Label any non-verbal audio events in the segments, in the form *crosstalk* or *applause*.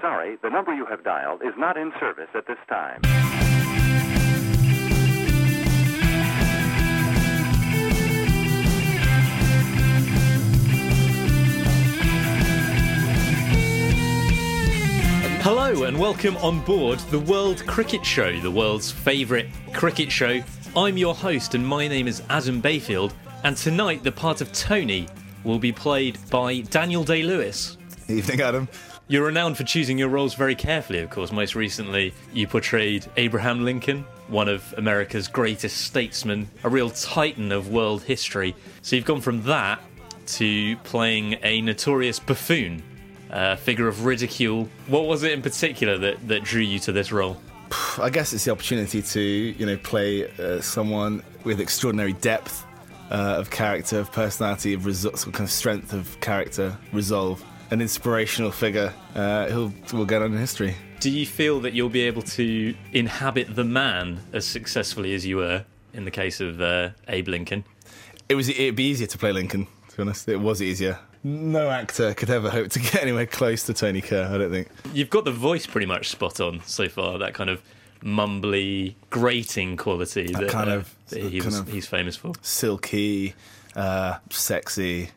Sorry, the number you have dialed is not in service at this time. Hello and welcome on board the World Cricket Show, the world's favourite cricket show. I'm your host and my name is Adam Bayfield, and tonight the part of Tony will be played by Daniel Day Lewis. Evening, Adam. You're renowned for choosing your roles very carefully, of course. Most recently, you portrayed Abraham Lincoln, one of America's greatest statesmen, a real titan of world history. So you've gone from that to playing a notorious buffoon, a figure of ridicule. What was it in particular that, that drew you to this role? *sighs* I guess it's the opportunity to, you know, play uh, someone with extraordinary depth uh, of character, of personality, of some kind of strength of character, resolve, an inspirational figure uh, who will go down in history. Do you feel that you'll be able to inhabit the man as successfully as you were in the case of uh, Abe Lincoln? It was. It'd be easier to play Lincoln. To be honest, it was easier. No actor could ever hope to *laughs* get anywhere close to Tony Kerr. I don't think. You've got the voice pretty much spot on so far. That kind of mumbly, grating quality that, kind uh, of- that he kind of- he's famous for. Silky, uh, sexy,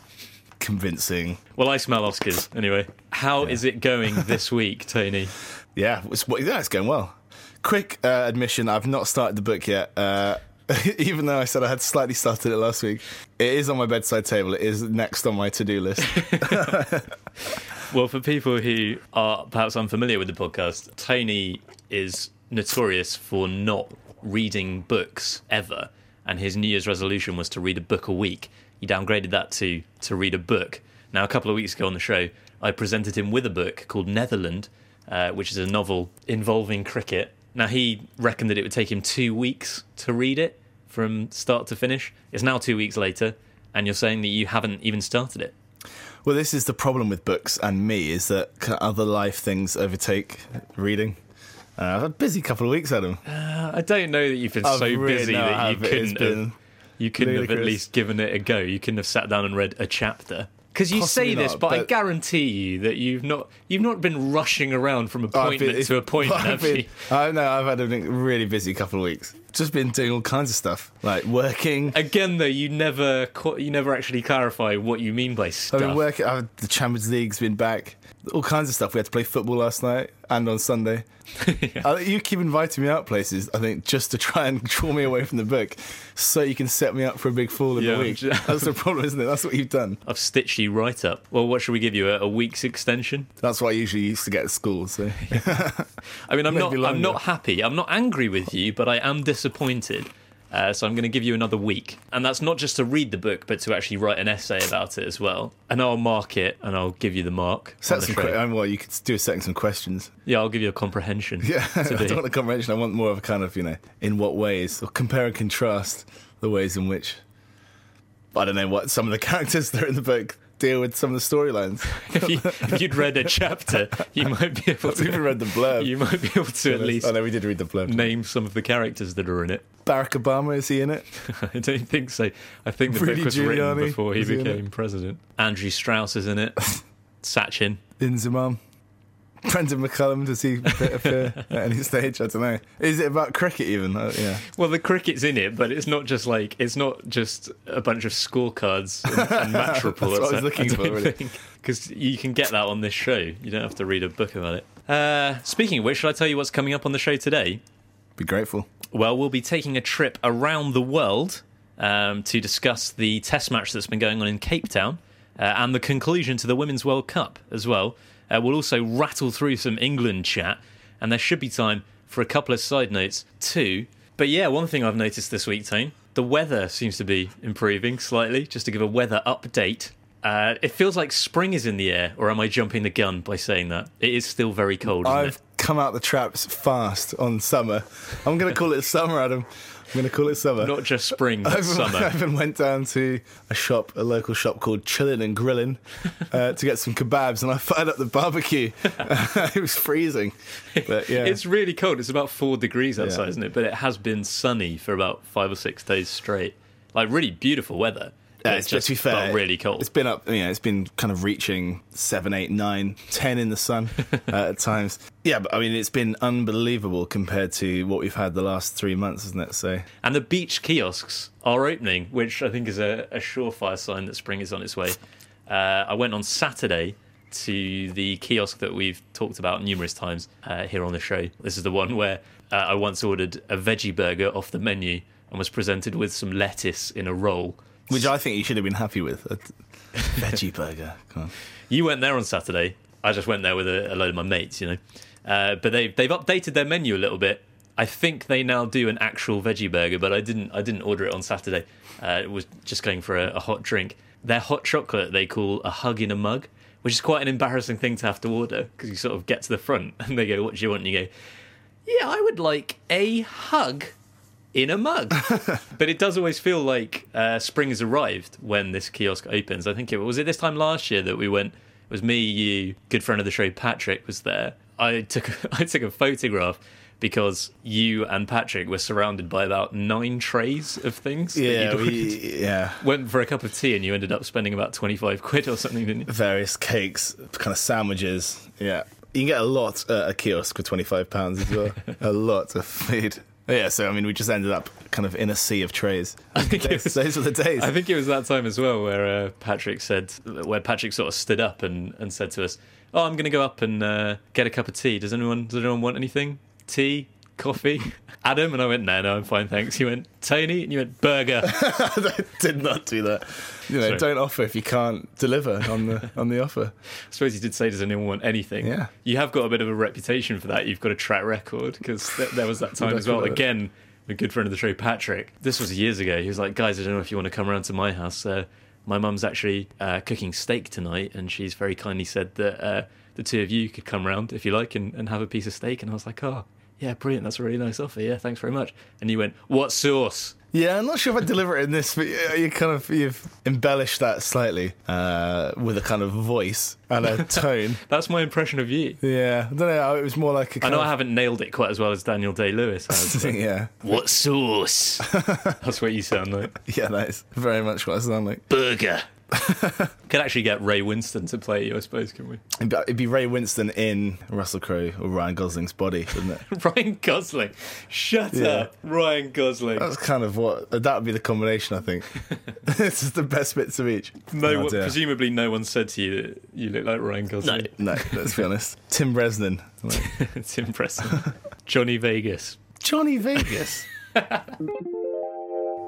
convincing. Well, I smell Oscars anyway. How is it going *laughs* this week, Tony? Yeah, it's, yeah, it's going well. Quick uh, admission: I've not started the book yet. Uh, *laughs* even though I said I had slightly started it last week, it is on my bedside table. It is next on my to-do list. *laughs* Well, for people who are perhaps unfamiliar with the podcast, Tony is notorious for not reading books ever, and his New Year's resolution was to read a book a week. He downgraded that to to read a book. Now, a couple of weeks ago on the show, I presented him with a book called Netherland, uh, which is a novel involving cricket. Now, he reckoned that it would take him two weeks to read it from start to finish. It's now two weeks later, and you're saying that you haven't even started it. well, this is the problem with books and me: is that of other life things overtake reading. Uh, I've had a busy couple of weeks, Adam. I don't know that you've been I've so really- busy that you couldn't. Been... Have, been you couldn't have at least given it a go. You couldn't have sat down and read a chapter. Because you Possibly say this, not, but, I but- guarantee you that you've not you've not been rushing around from I've been- appointment to appointment, I've have been- you? I know I've had a really busy couple of weeks. Just been doing all kinds of stuff, like working. Again, though, you never qu- you never actually clarify what you mean by stuff. I've stuff. been working. I've, the Champions League's been back. All kinds of stuff. We had to play football last night and on Sunday. *laughs* Uh, you keep inviting me out places. I think just to try and *laughs* draw me away from the book, so you can set me up for a big fall in Yeah, the week. *laughs* That's the problem, isn't it? That's what you've done. I've stitched you right up. Well, what should we give you? A, a week's extension? That's what I usually used to get at school. So I mean, I'm not I'm not happy. I'm not angry with you, but I am disappointed. Uh, so I'm going to give you another week, and that's not just to read the book, but to actually write an essay about it as well. And I'll mark it, and I'll give you the mark. set some. Que- um, well, you could do a setting some questions. yeah, I'll give you a comprehension. *laughs* Yeah, I don't want a comprehension. I want more of a kind of you know in what ways or compare and contrast the ways in which I don't know what some of the *laughs* characters that are in the book deal with some of the storylines. *laughs* if, you, if you'd read a chapter, you *laughs* might be able I've even to. read the blurb. *laughs* You might be able to at least oh, I know we did read the blurb. name some of the characters that are in it. Barack Obama is he in it? I don't think so. I think the Rudy book was written before he is he became president. Andrew Strauss is in it. Sachin. Inzamam. *laughs* Brendon McCullum, does he appear, at any stage? I don't know. Is it about cricket even? Uh, yeah. Well, the cricket's in it, but it's not just like it's not just a bunch of scorecards and, and *laughs* match reports. what I was looking for, really. Because you can get that on this show. You don't have to read a book about it. Uh, speaking of which, shall I tell you what's coming up on the show today? Be grateful. Well, we'll be taking a trip around the world um, to discuss the test match that's been going on in Cape Town uh, and the conclusion to the Women's World Cup as well. Uh, we'll also rattle through some England chat, and there should be time for a couple of side notes too. But yeah, one thing I've noticed this week, Tone, the weather seems to be improving slightly. Just to give a weather update, Uh, it feels like spring is in the air, or am I jumping the gun by saying that? It is still very cold, isn't I've it? Come out the traps fast on summer. I'm going to call it summer, Adam. I'm going to call it summer. Not just spring, but I summer. *laughs* even went down to a shop, a local shop called Chillin' and Grillin', uh, *laughs* to get some kebabs, and I fired up the barbecue. *laughs* it was freezing, but yeah, It's really cold. It's about four degrees outside, Yeah. isn't it? But it has been sunny for about five or six days straight. Like really beautiful weather. Yeah, it's just to be fair, really cold. It's been up, you know, it's been kind of reaching seven, eight, nine, ten in the sun *laughs* uh, at times. Yeah, but I mean, it's been unbelievable compared to what we've had the last three months, isn't it? So And the beach kiosks are opening, which I think is a, a surefire sign that spring is on its way. Uh, I went on Saturday to the kiosk that we've talked about numerous times uh, here on the show. This is the one where uh, I once ordered a veggie burger off the menu and was presented with some lettuce in a roll. Which I think you should have been happy with. A veggie *laughs* burger. Come on. You went there on Saturday. I just went there with a, a load of my mates, you know. Uh, but they've they've updated their menu a little bit. I think they now do an actual veggie burger, but I didn't I didn't order it on Saturday. Uh, it was just going for a, a hot drink. Their hot chocolate they call a hug in a mug, which is quite an embarrassing thing to have to order because you sort of get to the front *laughs* and they go, "What do you want?" And you go, "Yeah, I would like a hug." In a mug, *laughs* but it does always feel like uh, spring has arrived when this kiosk opens. I think it was it this time last year that we went. It was me, you, good friend of the show, Patrick was there. I took *laughs* I took a photograph because you and Patrick were surrounded by about nine trays of things. Yeah, we, yeah. went for a cup of tea and you ended up spending about twenty five quid or something, didn't you? Various cakes, kind of sandwiches. Yeah, you can get a lot at a kiosk for twenty five pounds as well. *laughs* a lot of food. Yeah, so I mean, we just ended up kind of in a sea of trays. I think Those, was, those were the days. I think it was that time as well where uh, Patrick said, where Patrick sort of stood up and, and said to us, "Oh, I'm going to go up and uh, get a cup of tea. Does anyone does anyone want anything? Tea, coffee?" *laughs* Adam and I went, "No, no, I'm fine, thanks." He went, "Tony," and you went, "Burger." I *laughs* did not do that. You know, Sorry. don't offer if you can't deliver on the on the offer. *laughs* I suppose you did say, "Does anyone want anything?" Yeah. You have got a bit of a reputation for that. You've got a track record because th- there was that time as well. Again, a good friend of the show, Patrick. This was years ago. He was like, "Guys, I don't know if you want to come around to my house. Uh, my mum's actually uh, cooking steak tonight, and she's very kindly said that uh, the two of you could come round if you like and, and have a piece of steak." And I was like, "Oh." Yeah, brilliant. That's a really nice offer. Yeah, thanks very much. And you went, "What sauce?" Yeah, I'm not sure if I deliver it in this, but you kind of you've embellished that slightly uh, with a kind of voice and a *laughs* tone. That's my impression of you. yeah, I don't know. It was more like a I know I haven't nailed it quite as well as Daniel Day Lewis has. *laughs* yeah, what sauce? *laughs* That's what you sound like. yeah, that is very much what I sound like. burger. *laughs* Could actually get Ray Winstone to play you, I suppose, can we? It'd be, it'd be Ray Winstone in Russell Crowe or Ryan Gosling's body, wouldn't it? *laughs* Ryan Gosling. Shut Yeah. up. Ryan Gosling. That's kind of what that would be the combination. I think *laughs* this is the best bits of each. no, Oh, one- dear. presumably no one said to you that you look like Ryan Gosling. No, let's be honest. Tim Bresnan, it's impressive. Johnny Vegas. Johnny Vegas.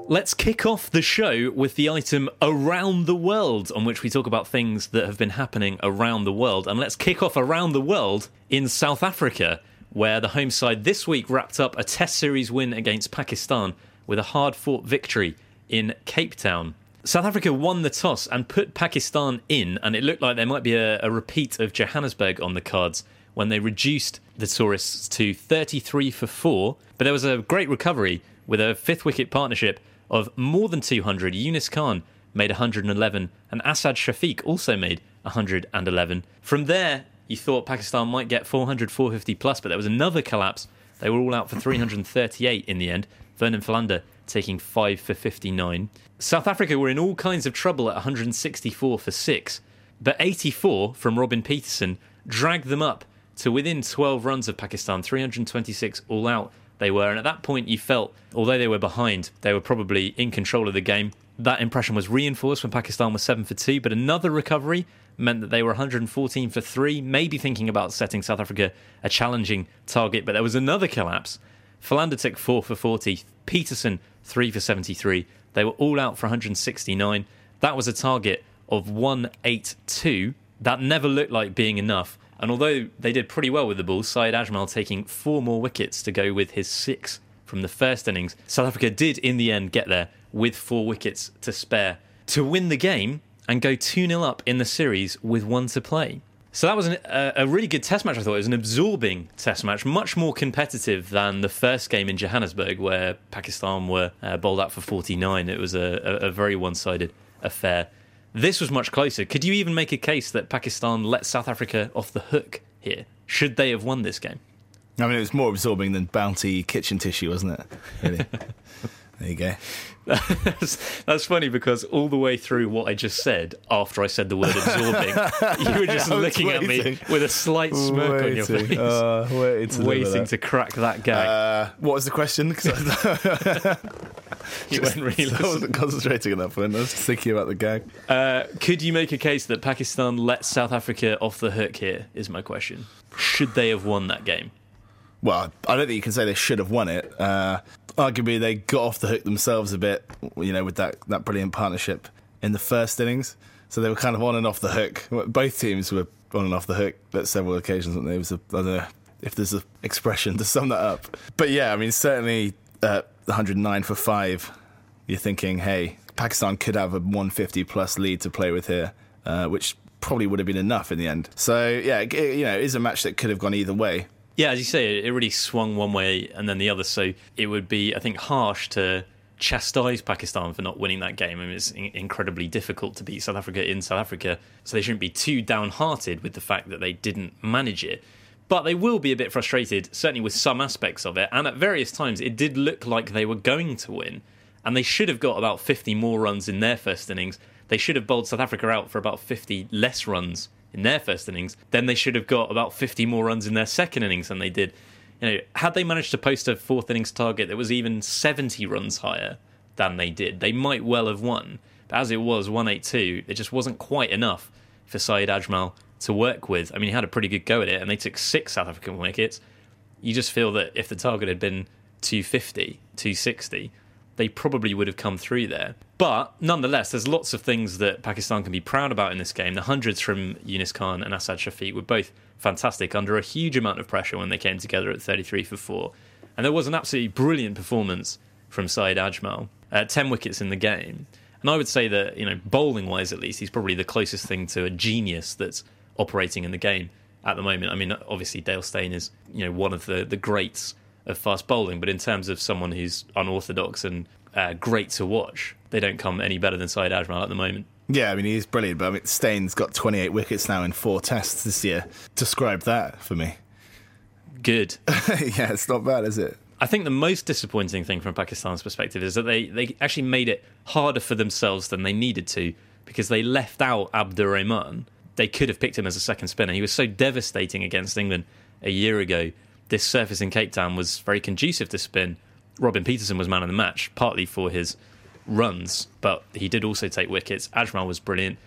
Let's kick off the show with the item Around the World, on which we talk about things that have been happening around the world. And let's kick off Around the World in South Africa, where the home side this week wrapped up a Test Series win against Pakistan with a hard fought victory in Cape Town. South Africa won the toss and put Pakistan in, and it looked like there might be a, a repeat of Johannesburg on the cards when they reduced the tourists to 33 for 4. But there was a great recovery with a fifth wicket partnership of more than 200. Younis Khan made 111, and Asad Shafiq also made 111. From there, you thought Pakistan might get 400, 450 plus, but there was another collapse. They were all out for 338 in the end. Vernon Philander taking 5 for 59. South Africa were in all kinds of trouble at 164 for 6, but 84 from Robin Peterson dragged them up to within 12 runs of Pakistan, 326 all out they were. And at that point, you felt, although they were behind, they were probably in control of the game. That impression was reinforced when Pakistan was 7 for 2, but another recovery meant that they were 114 for 3, maybe thinking about setting South Africa a challenging target. But there was another collapse. Philander took 4 for 40, Peterson 3 for 73. They were all out for 169. That was a target of 182. That never looked like being enough. And although they did pretty well with the ball, Saeed Ajmal taking four more wickets to go with his six from the first innings, South Africa did in the end get there with four wickets to spare to win the game. and go 2 0 up in the series with one to play. So that was an, a, a, really good test match, I thought. It was an absorbing test match, much more competitive than the first game in Johannesburg, where Pakistan were uh, bowled out for 49. It was a, a, a very one sided affair. This was much closer. Could you even make a case that Pakistan let South Africa off the hook here? Should they have won this game? I mean, it was more absorbing than bounty kitchen tissue, wasn't it? Really? *laughs* there you go. that's, that's, funny because all the way through what I just said, after I said the word absorbing, *laughs* you were just looking waiting. at me with a slight smirk waiting. on your face, uh, waiting, to, waiting to crack that gag. Uh, what was the question? *laughs* *laughs* you weren't really I wasn't concentrating on that point. I was thinking about the gag. Uh, could you make a case that Pakistan let South Africa off the hook here? Is my question. Should they have won that game? Well, I don't think you can say they should have won it. Uh, arguably, they got off the hook themselves a bit, you know, with that, that brilliant partnership in the first innings. So they were kind of on and off the hook. Both teams were on and off the hook at several occasions. There was a, I don't know if there's an expression to sum that up. But yeah, I mean, certainly at 109 for five, you're thinking, hey, Pakistan could have a 150 plus lead to play with here, uh, which probably would have been enough in the end. So yeah, it, you know, it is a match that could have gone either way. Yeah, as you say, it really swung one way and then the other. So it would be, I think, harsh to chastise Pakistan for not winning that game. I mean, it's incredibly difficult to beat South Africa in South Africa, so they shouldn't be too downhearted with the fact that they didn't manage it. But they will be a bit frustrated, certainly with some aspects of it. And at various times, it did look like they were going to win. And they should have got about 50 more runs in their first innings. They should have bowled South Africa out for about 50 less runs in their first innings, then they should have got about 50 more runs in their second innings than they did. You know, had they managed to post a fourth innings target that was even 70 runs higher than they did, they might well have won. But as it was, 182, it just wasn't quite enough for Saeed Ajmal to work with. I mean, he had a pretty good go at it, and they took six South African wickets. You just feel that if the target had been 250, 260, they probably would have come through there. But nonetheless, there's lots of things that Pakistan can be proud about in this game. The hundreds from Younis Khan and Asad Shafiq were both fantastic under a huge amount of pressure when they came together at 33 for 4. And there was an absolutely brilliant performance from Saeed Ajmal, uh, 10 wickets in the game. And I would say that, you know, bowling wise at least, he's probably the closest thing to a genius that's operating in the game at the moment. I mean, obviously Dale Steyn is, you know, one of the, the greats of fast bowling, but in terms of someone who's unorthodox and uh, great to watch, they don't come any better than Saeed Ajmal at the moment. Yeah, I mean he's brilliant, but I mean Steyn's got 28 wickets now in four tests this year. Describe that for me. Good. *laughs* yeah, it's not bad, is it? I think the most disappointing thing from Pakistan's perspective is that they, they actually made it harder for themselves than they needed to because they left out Abdur Rahman. They could have picked him as a second spinner. He was so devastating against England a year ago this surface in Cape Town was very conducive to spin. Robin Peterson was man of the match, partly for his runs, but he did also take wickets. Ajmal was brilliant.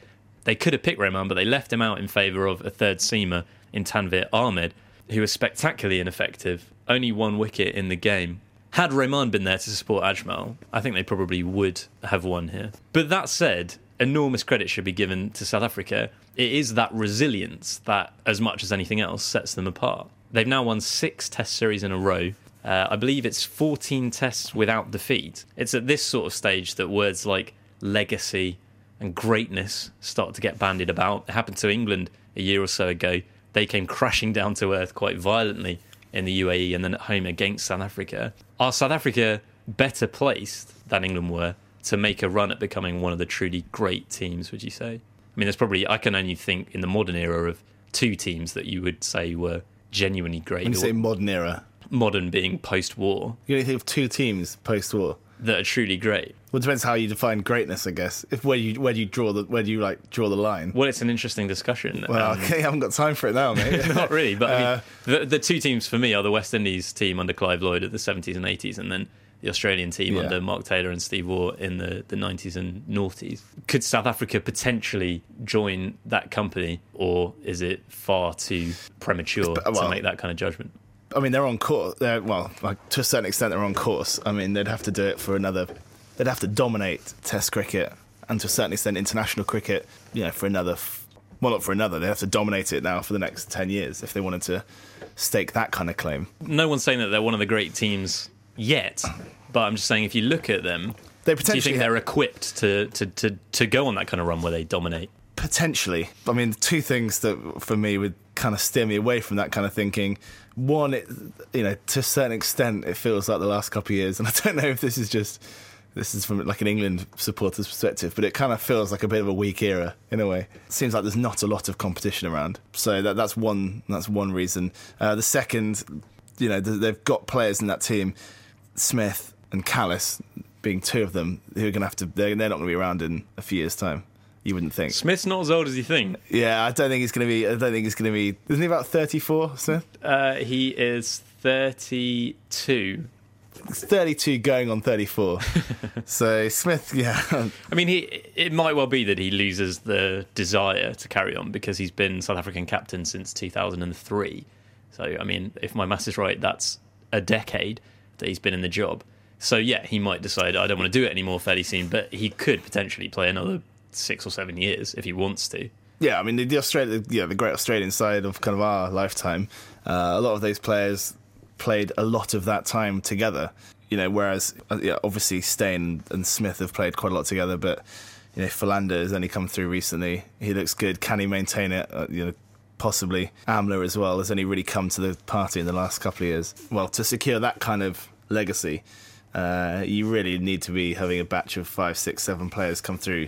They could have picked Rahman, but they left him out in favour of a third seamer in Tanvir Ahmed, who was spectacularly ineffective. Only one wicket in the game. Had Rahman been there to support Ajmal, I think they probably would have won here. But that said, enormous credit should be given to South Africa. It is that resilience that, as much as anything else, sets them apart. They've now won six Test series in a row. Uh, I believe it's 14 tests without defeat. It's at this sort of stage that words like legacy and greatness start to get bandied about. It happened to England a year or so ago. They came crashing down to earth quite violently in the UAE and then at home against South Africa. Are South Africa better placed than England were to make a run at becoming one of the truly great teams, would you say? I mean, there's probably, I can only think in the modern era of two teams that you would say were genuinely great. When you say modern era, modern being post-war, you only think of two teams post-war that are truly great. Well, it depends how you define greatness, I guess. If where you where do you draw the where do you like draw the line? Well, it's an interesting discussion. Well, um, okay, I haven't got time for it now, mate. *laughs* not really, but uh, I mean, uh, the, the two teams for me are the West Indies team under Clive Lloyd at the 70s and 80s, and then the Australian team yeah. under Mark Taylor and Steve Waugh in the, the 90s and noughties. Could South Africa potentially join that company, or is it far too premature uh, well, to make that kind of judgment? I mean, they're on course. They're, well, like, to a certain extent, they're on course. I mean, they'd have to do it for another. They'd have to dominate Test cricket and to a certain extent international cricket. You know, for another. Well, not for another. They have to dominate it now for the next ten years if they wanted to stake that kind of claim. No one's saying that they're one of the great teams yet. But I'm just saying, if you look at them, They Do you potentially think they're equipped to, to, to, to go on that kind of run where they dominate? Potentially. I mean, two things that for me would kind of steer me away from that kind of thinking. One, it, you know, to a certain extent, it feels like the last couple of years, and *laughs* I don't know if this is just this is from like an England supporter's perspective, but it kind of feels like a bit of a weak era in a way. It seems like there's not a lot of competition around, so that, that's one that's one reason. Uh, the second, you know, they've got players in that team, Smith and Kallis being two of them, who are going to have to. They're, they're not going to be around in a few years' time. You wouldn't think. Smith's not as old as you think. Yeah, I don't think he's going to be. I don't think he's going to be. Isn't he about thirty-four? Smith. Uh, he is 32. Thirty-two, going on thirty-four. *laughs* so Smith, yeah, I mean, he it might well be that he loses the desire to carry on because he's been South African captain since 2003. So, I mean, if my maths is right, that's a decade that he's been in the job. So, yeah, he might decide I don't want to do it anymore fairly soon, but he could potentially play another six or seven years if he wants to. yeah. I mean, the, the Australia, yeah, the great Australian side of kind of our lifetime. Uh, a lot of those players played a lot of that time together. You know, whereas uh, yeah, obviously Steyn and Smith have played quite a lot together, but you know, Philander has only come through recently. He looks good. Can he maintain it? Uh, you know, possibly. Amla as well has only really come to the party in the last couple of years. Well, to secure that kind of legacy, uh, you really need to be having a batch of five, six, seven players come through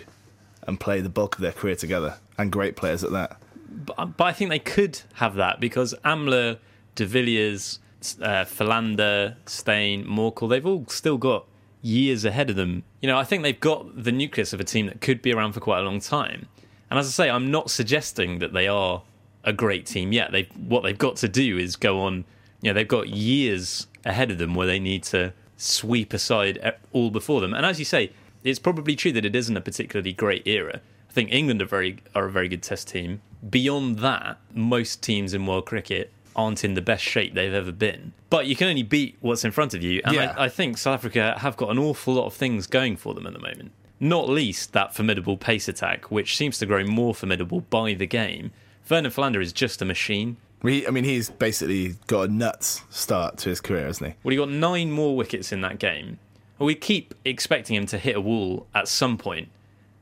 and play the bulk of their career together, and great players at that. But, but I think they could have that because Amla, De Villiers, uh, Philander, Steyn, Morkel, they've all still got years ahead of them. You know, I think they've got the nucleus of a team that could be around for quite a long time. And as I say, I'm not suggesting that they are a great team yet. They what they've got to do is go on. You know, they've got years ahead of them where they need to sweep aside all before them. And as you say, it's probably true that it isn't a particularly great era. I think England are very are a very good Test team. Beyond that, most teams in world cricket aren't in the best shape they've ever been. But you can only beat what's in front of you, and Yeah. I, I think South Africa have got an awful lot of things going for them at the moment. Not least that formidable pace attack, which seems to grow more formidable by the game. Vernon Philander is just a machine. We, I mean, he's basically got a nuts start to his career, hasn't he? Well, he got nine more wickets in that game. Well, we keep expecting him to hit a wall at some point,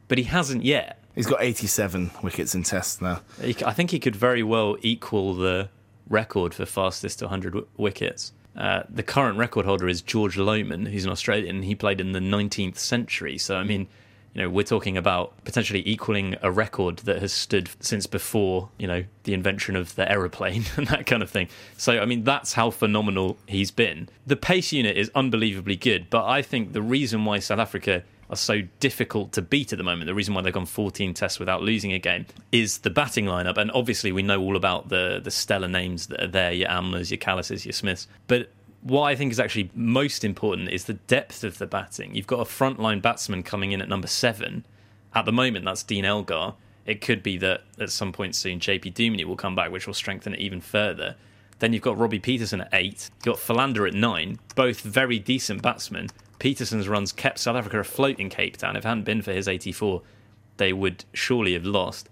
but he hasn't yet. He's got 87 wickets in tests now. He, I think he could very well equal the record for fastest to 100 w- wickets. Uh, the current record holder is George Lohmann, who's an Australian. He played in the 19th century. So, I mean, you know, we're talking about potentially equaling a record that has stood since before, you know, the invention of the aeroplane *laughs* and that kind of thing. So, I mean, that's how phenomenal he's been. The pace unit is unbelievably good, but I think the reason why South Africa are so difficult to beat at the moment, the reason why they've gone 14 tests without losing a game, is the batting lineup. And obviously, we know all about the the stellar names that are there your Amlas, your Kallises, your Smiths. But what I think is actually most important is the depth of the batting. You've got a frontline batsman coming in at number seven. At the moment, that's Dean Elgar. It could be that at some point soon, JP Duminy will come back, which will strengthen it even further. Then you've got Robbie Peterson at eight. You've got Philander at nine. Both very decent batsmen. Peterson's runs kept South Africa afloat in Cape Town. If it hadn't been for his 84, they would surely have lost.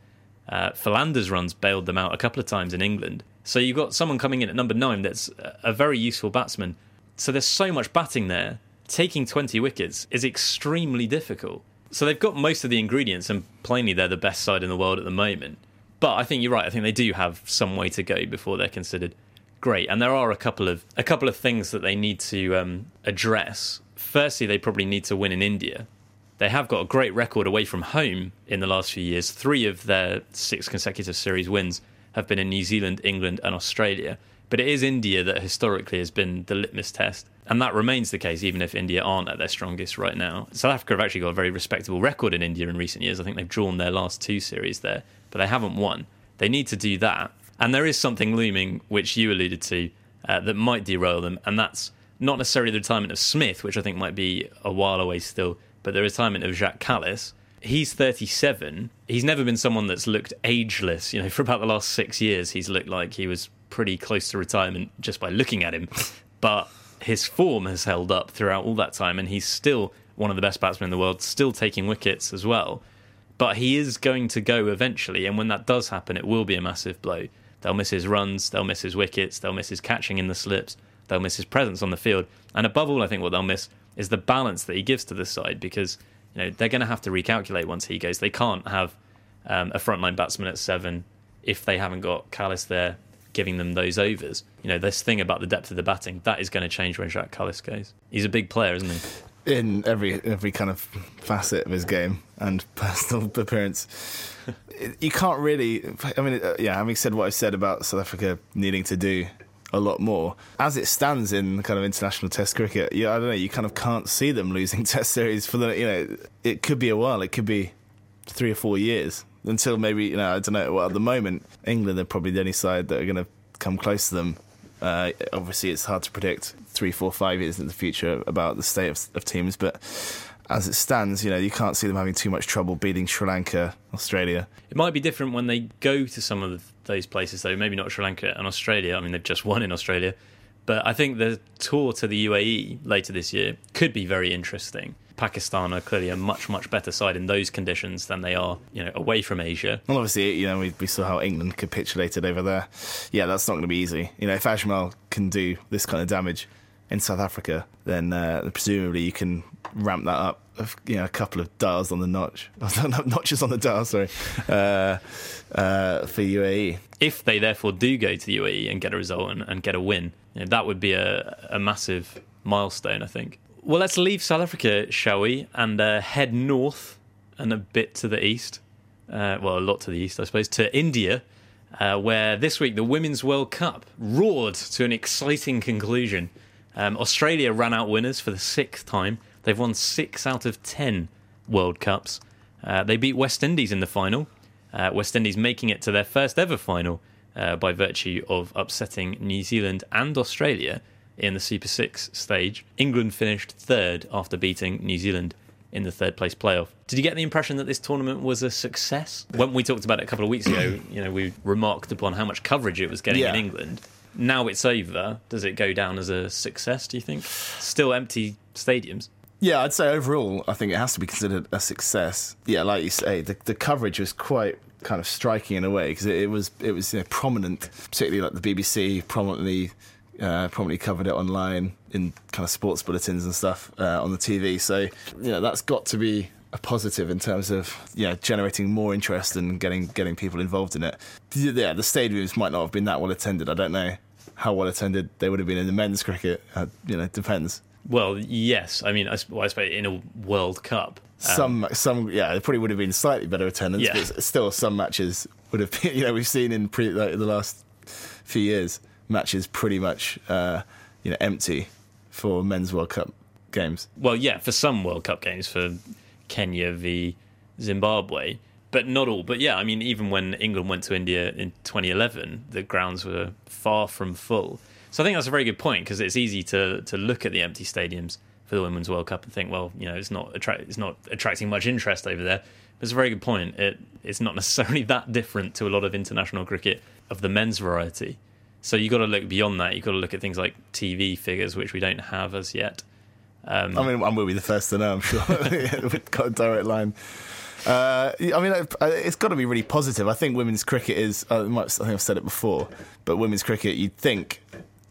Uh, Philander's runs bailed them out a couple of times in England. So you've got someone coming in at number nine that's a- very useful batsman. So there's so much batting there. Taking 20 wickets is extremely difficult. So they've got most of the ingredients, and plainly they're the best side in the world at the moment. But I think you're right. I think they do have some way to go before they're considered great. And there are a couple of a couple of things that they need to um, address. Firstly, they probably need to win in India. They have got a great record away from home in the last few years. Three of their six consecutive series wins have been in New Zealand, England, and Australia. But it is India that historically has been the litmus test. And that remains the case, even if India aren't at their strongest right now. South Africa have actually got a very respectable record in India in recent years. I think they've drawn their last two series there, but they haven't won. They need to do that. And there is something looming, which you alluded to, uh, that might derail them. And that's not necessarily the retirement of Smith, which I think might be a while away still, but the retirement of Jacques Kallis. He's 37. He's never been someone that's looked ageless. You know, for about the last six years, he's looked like he was pretty close to retirement just by looking at him. But his form has held up throughout all that time, and he's still one of the best batsmen in the world, still taking wickets as well. But he is going to go eventually, and when that does happen, it will be a massive blow. They'll miss his runs, they'll miss his wickets, they'll miss his catching in the slips, they'll miss his presence on the field, and above all, I think what they'll miss is the balance that he gives to the side because you know they're going to have to recalculate once he goes. They can't have um, a frontline batsman at seven if they haven't got Kallis there giving them those overs. You know, this thing about the depth of the batting that is going to change when Jack Kallis goes. He's a big player, isn't he? in every every kind of facet of his game and *laughs* personal appearance. *laughs* you can't really. I mean, uh, yeah. Having said what I've said about South Africa needing to do a lot more, as it stands in kind of international Test cricket, yeah, I don't know. You kind of can't see them losing *laughs* Test series for the. You know, it could be a while. It could be three or four years until maybe you know. I don't know. Well, at the moment, England are probably the only side that are going to come close to them. Uh, obviously, it's hard to predict three, four, five years in the future about the state of, of teams, but as it stands, you know, you can't see them having too much trouble beating Sri Lanka, Australia. It might be different when they go to some of those places, though. Maybe not Sri Lanka and Australia. I mean, they've just won in Australia. But I think the tour to the UAE later this year could be very interesting. Pakistan are clearly a much much better side in those conditions than they are, you know, away from Asia. Well, obviously, you know, we, we saw how England capitulated over there. Yeah, that's not going to be easy. You know, if Ajmal can do this kind of damage in South Africa, then uh, presumably you can ramp that up. You know, a couple of dials on the notch, *laughs* notches on the dial. Sorry, uh, uh, for UAE. If they therefore do go to the UAE and get a result and, and get a win, you know, that would be a, a massive milestone, I think. Well, let's leave South Africa, shall we, and uh, head north and a bit to the east. Uh, well, a lot to the east, I suppose, to India, uh, where this week the Women's World Cup roared to an exciting conclusion. Um, Australia ran out winners for the sixth time. They've won six out of ten World Cups. Uh, they beat West Indies in the final. Uh, West Indies making it to their first ever final uh, by virtue of upsetting New Zealand and Australia in the Super Six stage. England finished third after beating New Zealand in the third place playoff. Did you get the impression that this tournament was a success? When we talked about it a couple of weeks ago, *coughs* you know, we remarked upon how much coverage it was getting Yeah. in England. Now it's over. Does it go down as a success, do you think? Still empty stadiums. Yeah, I'd say overall, I think it has to be considered a success. Yeah, like you say, the, the coverage was quite kind of striking in a way because it, it was it was you know, prominent, particularly like the BBC prominently uh, prominently covered it online in kind of sports bulletins and stuff uh, on the TV. So you know that's got to be a positive in terms of yeah generating more interest and getting getting people involved in it. Yeah, the stadiums might not have been that well attended. I don't know how well attended they would have been in the men's cricket. Uh, you know, it depends. Well, yes. I mean, I, well, I suppose in a World Cup. um, some some yeah, it probably would have been slightly better attendance, Yeah. but still some matches would have *laughs* been. You know, we've seen in pre, like, the last few years matches pretty much uh, you know empty for men's World Cup games. well, yeah, for some World Cup games for Kenya v Zimbabwe, but not all. But yeah, I mean, even when England went to India in 2011, the grounds were far from full. So I think that's a very good point because it's easy to to look at the empty stadiums for the Women's World Cup and think, well, you know, it's not attract it's not attracting much interest over there. But it's a very good point. It it's not *laughs* necessarily that different to a lot of international cricket of the men's variety. So you've got to look beyond that. You've got to look at things like TV figures, which we don't have as yet. I mean, I will be the first to know. I'm sure we've got a direct line. Uh, I mean, it- it's got to be really positive. I think women's cricket is. Might, I think I've said it before, but women's cricket, you'd think,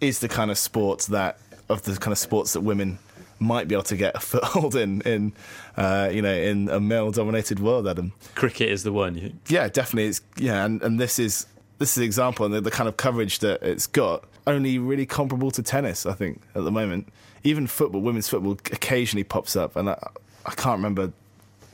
is the kind of sport that of the kind of sports that women might be able to get a foothold in, in uh, you know, in a male-dominated world. Adam, Cricket is the one. Yeah, definitely. It's yeah, and, and this is this is an example, and the, the kind of coverage that it's got only really comparable to tennis. I think at the moment, even football, women's football occasionally pops up, and I, I can't remember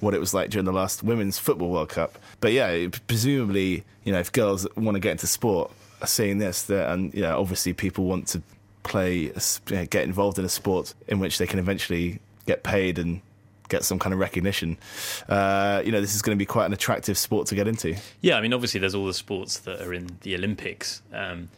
what it was like during the last women's football World Cup. But yeah, presumably, you know, if girls want to get into sport seeing this, that and obviously people want to play, get involved in a sport in which they can eventually get paid and get some kind of recognition. Uh, you know, this is going to be quite an attractive sport to get into. Yeah, I mean, obviously, there's all the sports that are in the Olympics. Um,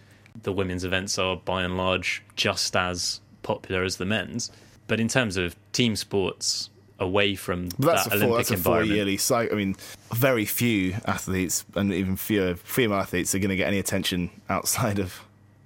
the women's events are by and large just as popular as the men's. But in terms of team sports away from But that's that a four, Olympic that's a environment, four yearly cycle. I mean, very few athletes and even fewer female athletes are going to get any attention outside of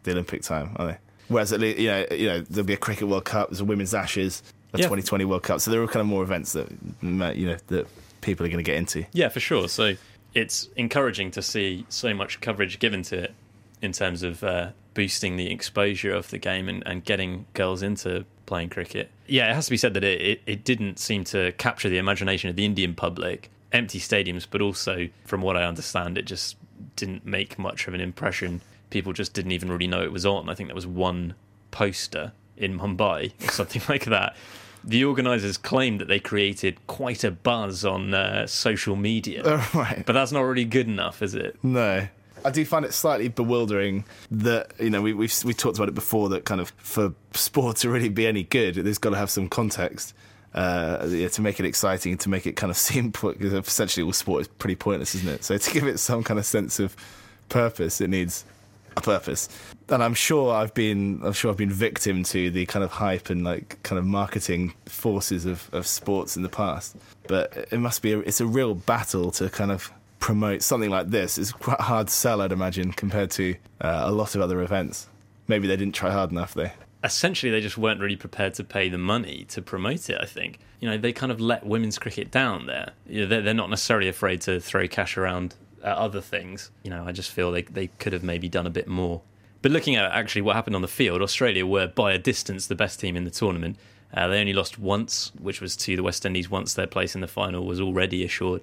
the Olympic time, are they? Whereas at least, you know, you know, there'll be a cricket World Cup, there's a women's Ashes, a Yeah. 2020 World Cup, so there are kind of more events that you know that people are going to get into. Yeah, for sure. So it's encouraging to see so much coverage given to it in terms of uh, boosting the exposure of the game and, and getting girls into playing cricket. Yeah, it has to be said that it, it, it didn't seem to capture the imagination of the Indian public. Empty stadiums, but also, from what I understand, it just didn't make much of an impression. People just didn't even really know it was on. I think there was one poster in Mumbai *laughs* or something like that. The organisers claimed that they created quite a buzz on uh, social media, *laughs* right. but that's not really good enough, is it? No. I do find it slightly bewildering that you know we, we've we talked about it before that kind of for sport to really be any good, there's got to have some context uh, yeah, to make it exciting and to make it kind of *laughs* seem because essentially all sport is pretty pointless, isn't it? So to give it some kind of sense of purpose, it needs a purpose. And I'm sure I've been I'm sure I've been victim to the kind of hype and like kind of marketing forces of, of sports in the past. But it must be a, it's a real battle to kind of promote something like this. It's quite hard sell, I'd imagine, compared to uh, a lot of other events. Maybe they didn't try hard enough, though. Essentially, they just weren't really prepared to pay the money to promote it. I think you know they kind of let women's cricket down there. You know, they're, they're not necessarily afraid to throw cash around at other things. You know, I just feel they they could have maybe done a bit more. But looking at actually what happened on the field, Australia were by a distance the best team in the tournament. Uh, they only lost once, which was to the West Indies once their place in the final was already assured.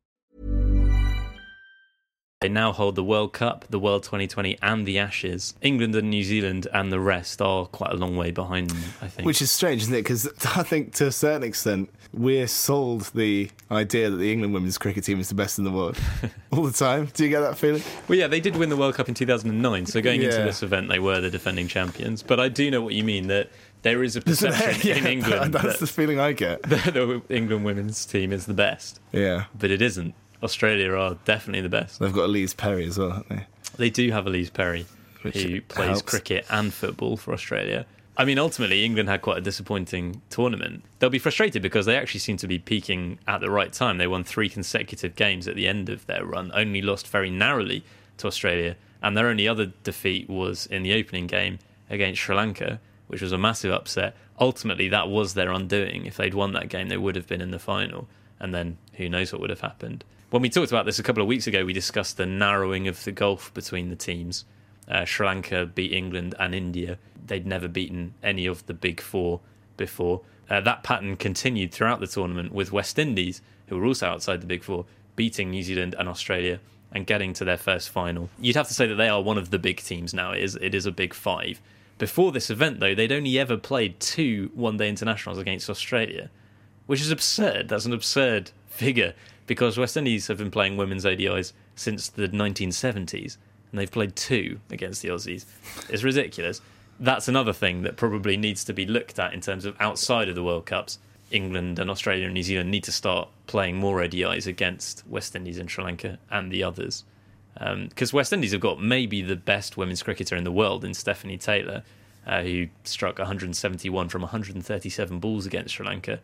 They now hold the World Cup, the World 2020, and the Ashes. England and New Zealand and the rest are quite a long way behind them, I think. Which is strange, isn't it? Because *laughs* I think to a certain extent, we're sold the idea that the England women's cricket team is the best in the world *laughs* all the time. Do you get that feeling? Well, yeah, they did win the World Cup in 2009, so going into this event, they were the defending champions. But I do know what you mean that there is a *laughs* perception Yeah, in England That's that the feeling I get. the England women's team is the best, Yeah. but it isn't. Australia are definitely the best. They've got Ellyse Perry as well, haven't they? They do have Ellyse Perry, Which who plays helps. cricket and football for Australia. I mean, ultimately, England had quite a disappointing tournament. They'll be frustrated because they actually seem to be peaking at the right time. They won three consecutive games at the end of their run, only lost very narrowly to Australia, and their only other defeat was in the opening game against Sri Lanka, which was a massive upset. Ultimately, that was their undoing. If they'd won that game, they would have been in the final, and then who knows what would have happened. When we talked about this a couple of weeks ago, we discussed the narrowing of the gulf between the teams. Uh, Sri Lanka beat England and India. They'd never beaten any of the big four before. Uh, that pattern continued throughout the tournament with West Indies, who were also outside the big four, beating New Zealand and Australia and getting to their first final. You'd have to say that they are one of the big teams now. It is, it is a big five. Before this event, though, they'd only ever played two one day internationals against Australia, which is absurd. That's an absurd figure because West Indies have been playing women's ODIs since the 1970s and they've played two against the Aussies. It's ridiculous. That's another thing that probably needs to be looked at in terms of outside of the World Cups. England and Australia and New Zealand need to start playing more ODIs against West Indies and Sri Lanka and the others. Because West Indies have got maybe the best women's cricketer in the world in Stafanie Taylor, uh, who struck 171 from 137 balls against Sri Lanka.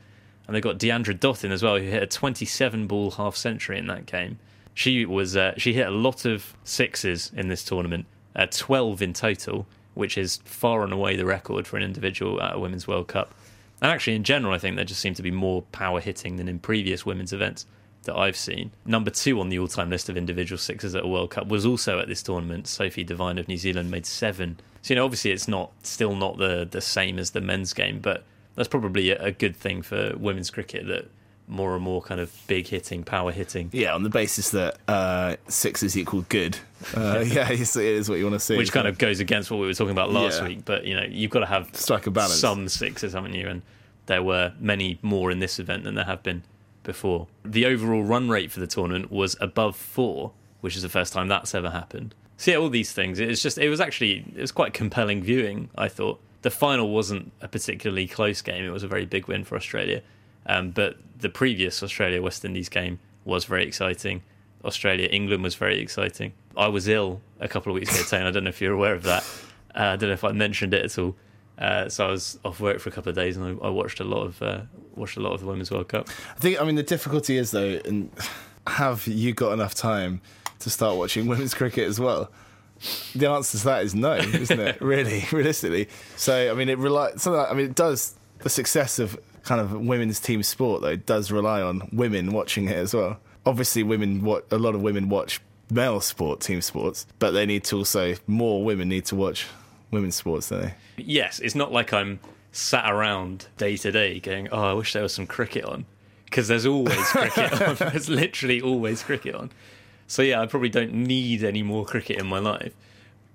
And they've got Deandra Dottin as well, who hit a 27 ball half century in that game. She was uh, she hit a lot of sixes in this tournament, uh, 12 in total, which is far and away the record for an individual at a Women's World Cup. And actually, in general, I think there just seemed to be more power hitting than in previous women's events that I've seen. Number two on the all time list of individual sixes at a World Cup was also at this tournament. Sophie Devine of New Zealand made seven. So, you know, obviously it's not still not the, the same as the men's game, but that's probably a, good thing for women's cricket that more and more kind of big hitting, power hitting. Yeah, on the basis that uh, six is equal good. Uh, *laughs* yeah, it's, it is what you want to see. Which kind of goes against what we were talking about last Yeah. week, but you know you've got to have Strike a balance. some sixes, haven't you? And there were many more in this event than there have been before. The overall run rate for the tournament was above four, which is the first time that's ever happened. So yeah, all these things. It was just it was actually it was quite compelling viewing. I thought the final wasn't a particularly close game. It was a very big win for Australia, um, but the previous Australia West Indies game was very exciting. Australia England was very exciting. I was ill a couple of weeks ago, Tane. I don't know if you're aware of that. Uh, I don't know if I mentioned it at all. Uh, so I was off work for a couple of days, and I, I watched a lot of uh, watched a lot of the Women's World Cup. I think. I mean, the difficulty is though, and *sighs* have you got enough time to start watching *laughs* women's cricket as well? The answer to that is no, isn't it? *laughs* really, *laughs* realistically. So, I mean, it rely. Something like, I mean, it does. The success of kind of women's team sport though does rely on women watching it as well. Obviously, women. What a lot of women watch male sport, team sports, but they need to also more women need to watch women's sports, don't they? Yes, it's not like I'm sat around day to day going, "Oh, I wish there was some cricket on," because there's always cricket *laughs* on. There's literally always cricket on. So yeah, I probably don't need any more cricket in my life.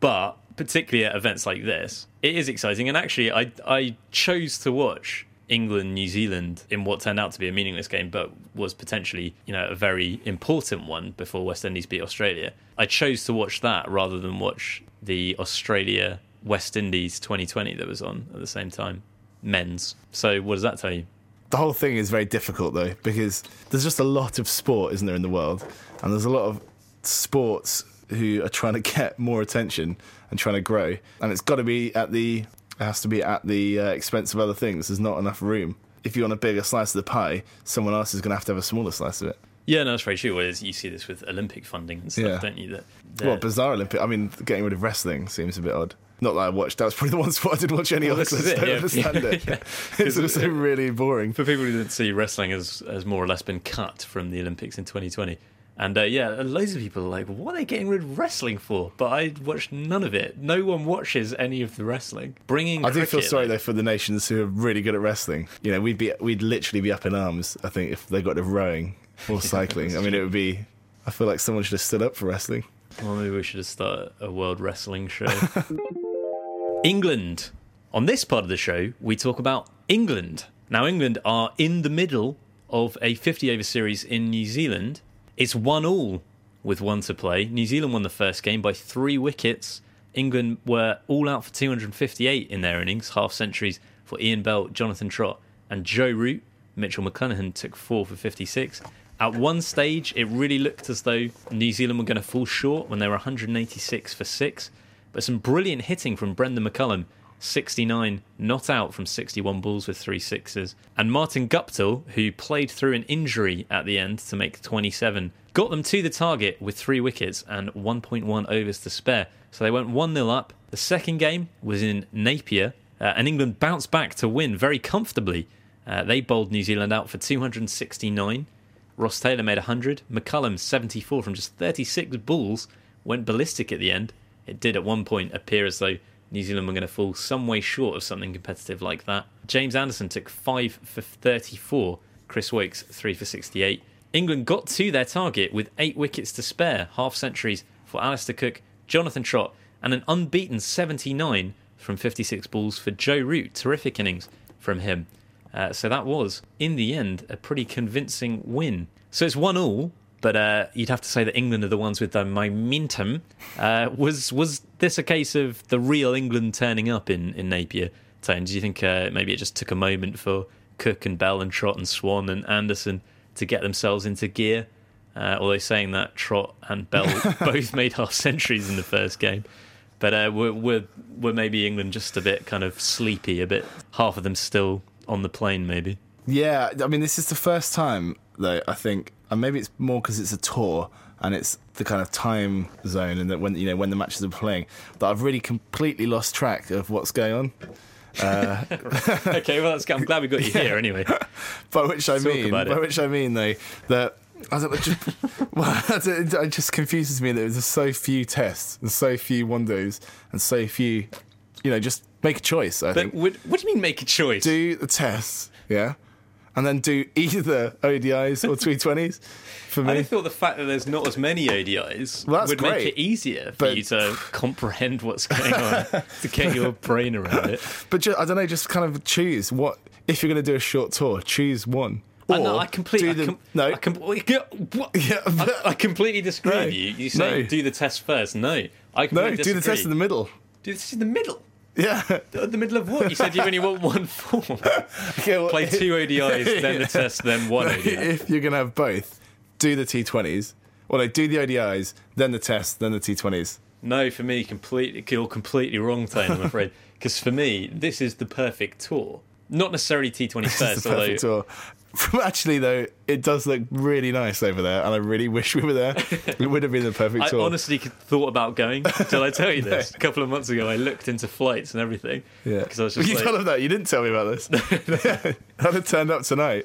But particularly at events like this, it is exciting. And actually, I I chose to watch England New Zealand in what turned out to be a meaningless game, but was potentially you know a very important one before West Indies beat Australia. I chose to watch that rather than watch the Australia West Indies 2020 that was on at the same time, men's. So what does that tell you? the whole thing is very difficult though because there's just a lot of sport isn't there in the world and there's a lot of sports who are trying to *laughs* get more attention and trying to grow and it's got to be at the it has to be at the uh, expense of other things there's not enough room if you want a bigger slice of the pie someone else is going to have to have a smaller slice of it Yeah, no, that's very true. Whereas you see this with Olympic funding and stuff, Yeah. don't you? That well bizarre olympic i mean getting rid of wrestling seems a bit odd not that I watched. That was probably the *laughs* one sport I didn't watch any Well, of. because I don't yeah. understand it. *laughs* Yeah. It's also really boring. for people who didn't see wrestling has has more or less been cut from the Olympics in 2020. And uh, yeah, loads of people are like, "What are they getting rid of wrestling for?" But I watched none of it. No one watches any of the wrestling. Bringing I do feel sorry though- for the nations who are really good at wrestling. You know, we'd be we'd literally be up in arms. I think if they got to rowing or *laughs* cycling. I mean, it would be. I feel like someone should have stood up for wrestling. Well, maybe we should have started a world wrestling show. *laughs* England. On this part of the show, we talk about England. Now, England are in the middle of a 50 over series in New Zealand. It's one all with one to play. New Zealand won the first game by three wickets. England were all out for 258 in their innings, half centuries for Ian Bell, Jonathan Trott, and Joe Root. Mitchell McClenaghan took four for 56. At one stage, it really looked as though New Zealand were going to fall short when they were 186 for six. But some brilliant hitting from Brendon McCullum, 69 not out from 61 balls with three sixes. And Martin Guptill, who played through an injury at the end to make 27, got them to the target with three wickets and 1.1 overs to spare. So they went 1 0 up. The second game was in Napier, uh, and England bounced back to win very comfortably. Uh, they bowled New Zealand out for 269. Ross Taylor made 100. McCullum, 74 from just 36 balls, went ballistic at the end. It did at one point appear as though New Zealand were going to fall some way short of something competitive like that. James Anderson took 5 for 34. Chris Woakes, 3 for 68. England got to their target with 8 wickets to spare, half centuries for Alastair Cook, Jonathan Trott, and an unbeaten 79 from 56 balls for Joe Root. Terrific innings from him. Uh, so that was, in the end, a pretty convincing win. So it's one all, but uh, you'd have to say that England are the ones with the momentum. Uh, was was this a case of the real England turning up in in Napier? Tone, do you think uh, maybe it just took a moment for Cook and Bell and Trott and Swann and Anderson to get themselves into gear? Uh, although saying that Trott and Bell *laughs* both made half centuries in the first game. But uh, were, were were maybe England just a bit kind of sleepy, a bit half of them still on the plane, maybe. Yeah, I mean, this is the first time though. I think, and maybe it's more because it's a tour and it's the kind of time zone, and that when you know when the matches are playing, that I've really completely lost track of what's going on. Uh, *laughs* okay, well, that's, I'm glad we got you *laughs* here anyway. *laughs* By which I Talk mean, about by it. which I mean though that. I don't, it just, well, it it just confuses me that there's so few tests and so few one days and so few, you know, just make a choice. I But think what, what do you mean make a choice? do the tests, yeah, and then do either ODIs or T20s. For me. I thought the fact that there's not as many ODIs Well, would make it easier for you to comprehend what's going on, *laughs* to get your brain around it. but ju- I don't know. Just kind of choose what if you're going to do a short tour. Choose one. Or I completely. the- I com- no. I, com- *laughs* Yeah, I, but- I completely disagree No, with you. You say no. do the test first. No, I no, do the test in the middle. Do this in the middle. Yeah. The the middle of what? You said you only want one form. *laughs* Okay, well, Play two ODIs, *laughs* then the test, then one ODI. if you're going to have both, do the T20s. Well, no, do the ODIs, then the test, then the T20s. No, for me, completely, you're completely wrong, Tane. I'm afraid, because for me, this is the perfect tour. Not necessarily T20 *laughs* first, although tour. Actually though, it does look really nice over there, and I really wish we were there. it would have been the perfect tour. *laughs* I tour. honestly thought about going. Shall I tell you *laughs* this? A couple of months ago, I looked into flights and everything. yeah, because I was just you like, told him that you didn't tell me about this. I'd have turned up tonight.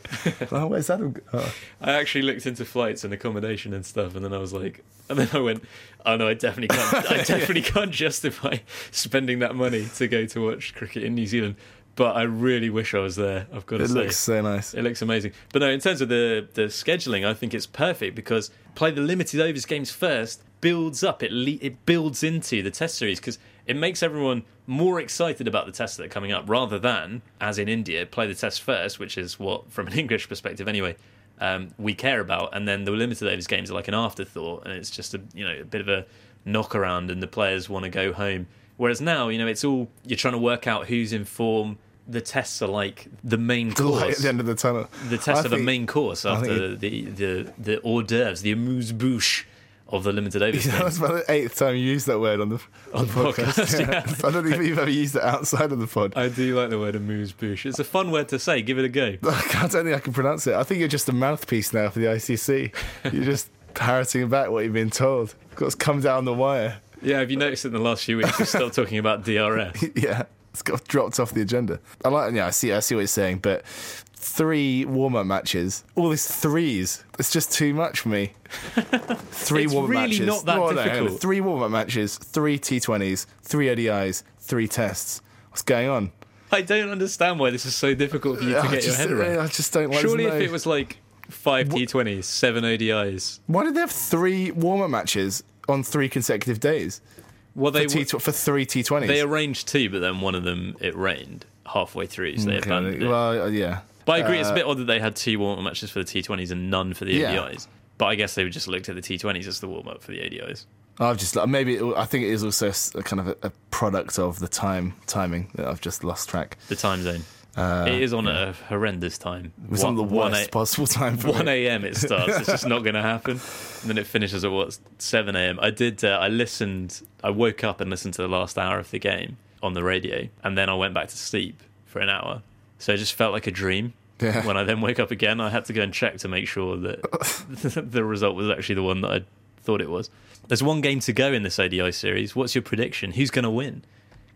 oh, where's Adam? Oh. I actually looked into flights and accommodation and stuff, and then I was like, and then I went, oh no, I definitely can't. I definitely can't justify spending that money to go to watch cricket in New Zealand. But I really wish I was there. I've got to It say, it looks so nice. It looks amazing. But no, in terms of the the scheduling, I think it's perfect because play the limited overs games first builds up. It le- it builds into the test series because it makes everyone more excited about the tests that are coming up rather than as in India play the test first, which is what from an *laughs* English perspective anyway. Um, we care about, and then the limited overs games are like an afterthought, and it's just a you know a bit of a knock around, and the players want to go home. Whereas now, you know, it's all you're trying to work out who's in form. The tests are like the main *laughs* The light at course the end of the tunnel. the test I of a think- main course after the, the the hors d'oeuvres, the amuse bouche of the limited overs *laughs* Yeah, that's about the eighth time you used that word on the, on the the podcast. podcast, *laughs* Yeah. yeah. I don't think you've ever used it outside of the pod. I do like the word amuse bouche. It's a fun word to say. Give it a go. I don't think I can pronounce it. I think you're just a mouthpiece now for the ICC. You're just parroting back what you've been told. Got to come down the wire. Yeah, have you noticed in the last few weeks we've stopped talking about DRS? yeah, it's got dropped off the agenda. I like. Yeah, I see. I see what you're saying, but three warm-up matches, all these threes. It's just too much for me. *laughs* Three It's warm-up really matches. not that No, no. Three warm-up matches, three T20s, three ODIs, three tests. What's going on? I don't understand why this is so difficult for you to I get your head around. I just don't like. Surely, if it was like five T20s, seven ODIs, Why did they have three warm-up matches on three consecutive days well, for, they T- for three T20s? they arranged two, but then one of them it rained halfway through, so they Okay, abandoned it. Well, uh, yeah. But I agree, it's a bit odd that they had two warm up matches for the T20s and none for the Yeah. ODIs. But I guess they would just looked at the T20s as the warm up for the ODIs. I've just maybe it, I think it is also a kind of a, a product of the time timing that I've just lost track. The time zone. It is on a horrendous time. It was on the worst one possible time for One a.m. it starts. It's just not going to happen. *laughs* And then it finishes at what 7 a.m. I did. Uh, I listened. I woke up and listened to the last hour of the game on the radio, and then I went back to sleep for an hour. So it just felt like a dream. Yeah. When I then wake up again, I had to go and check to make sure that *laughs* *laughs* the result was actually the one that I thought it was. There's one game to go in this ODI series. What's your prediction? Who's going to win?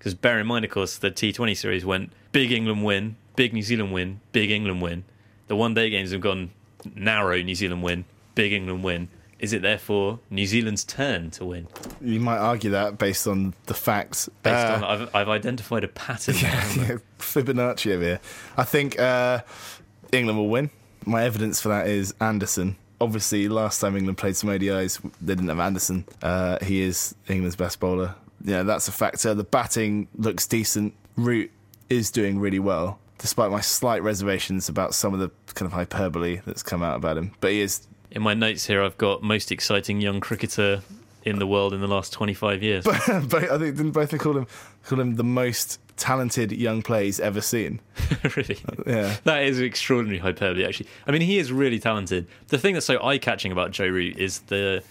Because bear in mind, of course, the T20 series went big England win, big New Zealand win, big England win. The one day games have gone narrow New Zealand win, big England win. Is it therefore New Zealand's turn to win? You might argue that based on the facts. Based Uh, on I've, I've identified a pattern. *laughs* there. yeah, Fibonacci over here. I think uh, England will win. My evidence for that is Anderson. Obviously, last time England played some ODIs, they didn't have Anderson. Uh, he is England's best bowler. Yeah, that's a factor. The batting looks decent. Root is doing really well, despite my slight reservations about some of the kind of hyperbole that's come out about him. But he is. In my notes here, I've got most exciting young cricketer in the world in the last 25 years. but *laughs* I think didn't Botham call him call him the most talented young player he's ever seen. *laughs* really? Yeah. That is extraordinary hyperbole, actually. I mean, he is really talented. The thing that's so eye-catching about Joe Root is the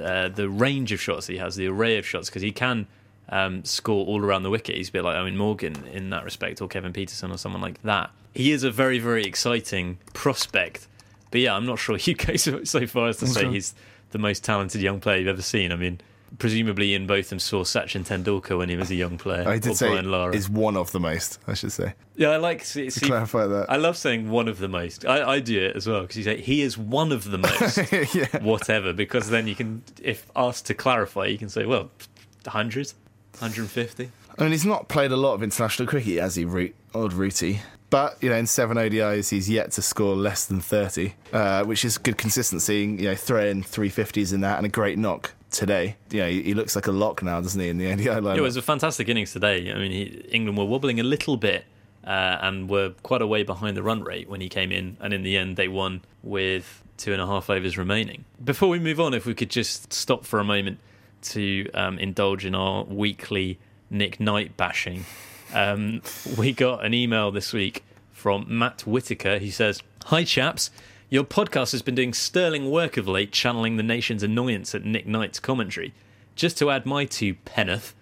uh, the range of shots he has, the array of shots, because he can um, score all around the wicket. He's a bit like Eoin Morgan in that respect, or Kevin Pietersen, or someone like that. He is a very, very exciting prospect. But yeah, I'm not sure *laughs* you go so, so far as to say Okay. he's the most talented young player you've ever seen. I mean, presumably Ian Botham saw Sachin Tendulkar when he was a young player, I or did say Brian Lara. is one of the most. I should say Yeah, I like see, to see- clarify that. I love saying one of the most. I, I do it as well because you say he is one of the *laughs* most, yeah. whatever. Because then you can, if asked to clarify, you can say, well, 100, 150. I mean, he's not played a lot of international cricket, has he, Root? old Rooty. But you know, in seven ODIs, he's yet to score less than thirty, uh, which is good consistency. You know, throw in three fifties in that and a great knock today. Yeah, he, he looks like a lock now, doesn't he? In the *laughs* ODI lineup. It was a fantastic innings today. I mean, he, England were wobbling a little bit uh, and were quite a way behind the run rate when he came in, and in the end, they won with two and a half overs remaining. Before we move on, if we could just stop for a moment to um, indulge in our weekly Nick Knight bashing. Um, *laughs* we got an email this week from Matt Whitaker. He says, Hi, chaps. Your podcast has been doing sterling work of late, channeling the nation's annoyance at Nick Knight's commentary. Just to add my two penneth,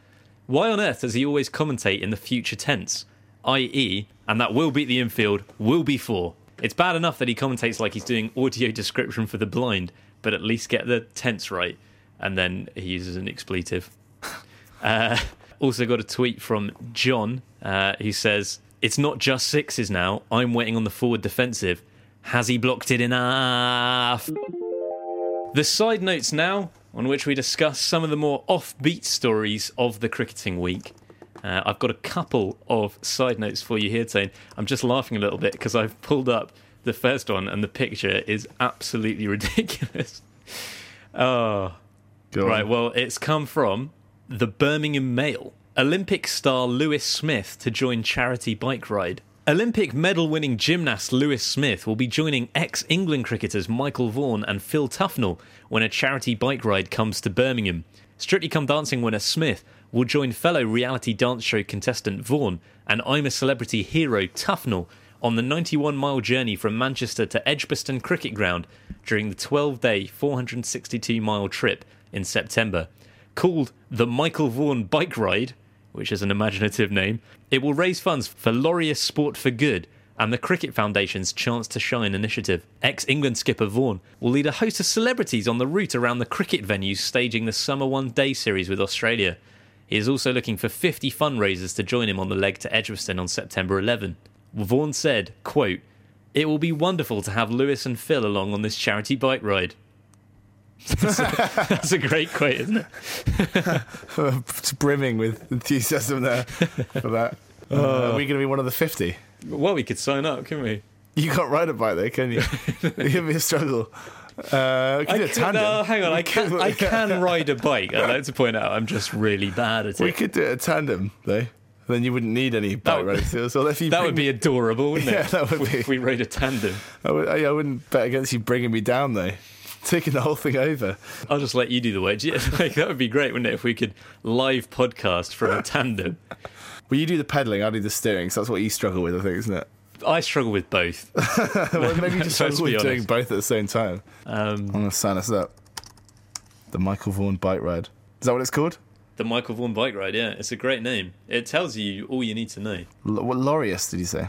why on earth does he always commentate in the future tense, i.e., and that will beat the infield, will be four? It's bad enough that he commentates like he's doing audio description for the blind, but at least get the tense right. And then he uses an expletive. *laughs* Uh, also got a tweet from John uh, who says, It's not just sixes now. I'm waiting on the forward defensive. Has he blocked it enough? The side notes now, on which we discuss some of the more offbeat stories of the cricketing week. Uh, I've got a couple of side notes for you here, Tane. I'm just laughing a little bit because I've pulled up the first one and the picture is absolutely *laughs* ridiculous. Oh, Go on. right. Well, it's come from the Birmingham Mail. Olympic star Louis Smith to join charity bike ride. Olympic medal winning gymnast Louis Smith will be joining ex England cricketers Michael Vaughan and Phil Tufnell when a charity bike ride comes to Birmingham. Strictly Come Dancing winner Smith will join fellow reality dance show contestant Vaughan and I'm a Celebrity hero Tufnell on the 91 mile journey from Manchester to Edgbaston Cricket Ground during the 12 day, 462 mile trip in September. Called the Michael Vaughan Bike Ride, which is an imaginative name, it will raise funds for Laureus Sport for Good and the Cricket Foundation's Chance to Shine initiative. Ex England skipper Vaughan will lead a host of celebrities on the route around the cricket venues staging the Summer One Day series with Australia. He is also looking for 50 fundraisers to join him on the leg to Edgbaston on September 11. Vaughan said, quote, It will be wonderful to have Louis and Phil along on this charity bike ride. That's a, that's a great quote, isn't it? *laughs* It's brimming with enthusiasm there for that. Uh, are we going to be one of the 50? Well, we could sign up, couldn't we? You can't ride a bike though, can you? *laughs* It'd be a struggle. Uh, we could do tandem. no, hang on. We I can, could- I can ride a bike. I'd like to point out I'm just really bad at it. We could do it a tandem though. Then you wouldn't need any bike would- riding. So if you That bring would be adorable, wouldn't it? *laughs* Yeah, that would If be. If we rode a tandem. I, would, I, I wouldn't bet against you bringing me down though. Taking the whole thing over. I'll just let you do the work. Yeah, *laughs* like, that would be great, wouldn't it? If we could live podcast from a tandem. *laughs* Well, you do the pedaling, I'll do the steering. So that's what you struggle with, I think, isn't it? I struggle with both. *laughs* well, maybe you just struggle with doing both at the same time. Um, I'm going to sign us up. The Michael Vaughan bike ride. Is that what it's called? the Michael Vaughan bike ride, yeah, it's a great name. It tells you all you need to know. L- what Laureus did you say?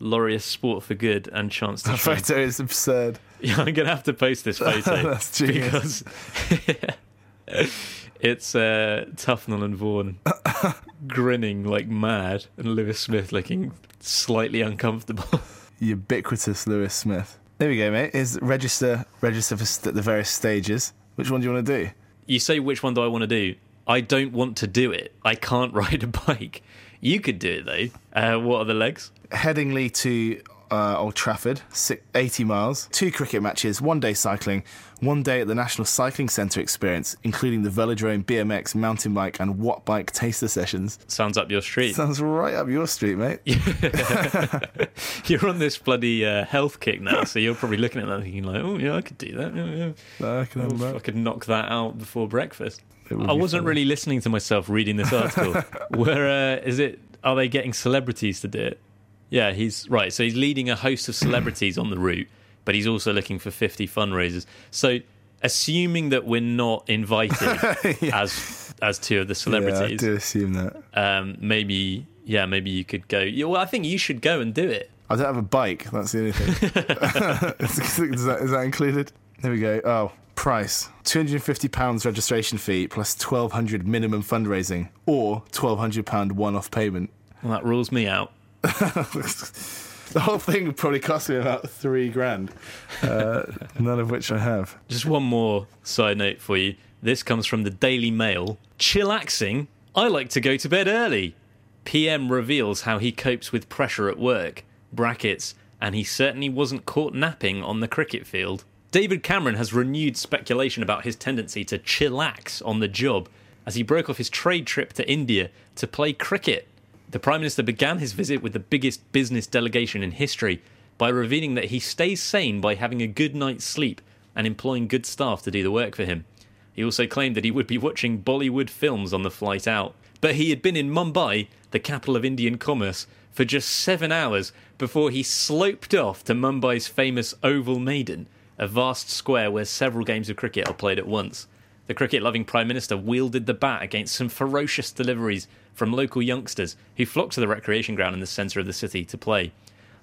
Laureus Sport for Good and Chance to The Shine. photo is absurd. *laughs* Yeah, I'm gonna have to post this *laughs* photo That's genius. because *laughs* it's uh, Tufnell and Vaughan grinning like mad, and Louis Smith looking slightly uncomfortable. Ubiquitous Louis Smith. There we go, mate. Is register register for st- the various stages. Which one do you want to do? You say which one do I want to do? I don't want to do it. I can't ride a bike. You could do it though. Uh, what are the legs? Headingley to uh, Old Trafford, 80 miles, two cricket matches, one day cycling, one day at the National Cycling Centre experience, including the Velodrome, BMX, mountain bike, and Watt bike taster sessions. Sounds up your street. Sounds right up your street, mate. *laughs* *laughs* You're on this bloody uh, health kick now, so you're probably looking at that thinking like, oh yeah, I could do that. Yeah, yeah. I can have I could knock that out before breakfast. I wasn't fun. really listening to myself reading this article. *laughs* Where uh, is it? Are they getting celebrities to do it? Yeah, he's right. So he's leading a host of celebrities on the route, but he's also looking for 50 fundraisers. So, assuming that we're not invited *laughs* as as two of the Yeah, I celebrities, do assume that. um, maybe yeah, maybe you could go. Yeah, well, I think you should go and do it. I don't have a bike. That's the only thing. *laughs* is, that, is that included? There we go. Oh, price: two hundred and fifty pounds registration fee plus twelve hundred minimum fundraising, or twelve hundred pound one-off payment. Well, that rules me out. *laughs* The whole thing would probably cost me about three grand, uh, none of which I have. Just one more side note for you. This comes from the Daily Mail. Chillaxing. I like to go to bed early. PM reveals how he copes with pressure at work. Brackets, and he certainly wasn't caught napping on the cricket field. David Cameron has renewed speculation about his tendency to chillax on the job as he broke off his trade trip to India to play cricket. The Prime Minister began his visit with the biggest business delegation in history by revealing that he stays sane by having a good night's sleep and employing good staff to do the work for him. He also claimed that he would be watching Bollywood films on the flight out. But he had been in Mumbai, the capital of Indian commerce, for just seven hours before he sloped off to Mumbai's famous Oval Maidan, a vast square where several games of cricket are played at once. The cricket loving Prime Minister wielded the bat against some ferocious deliveries from local youngsters who flocked to the recreation ground in the centre of the city to play.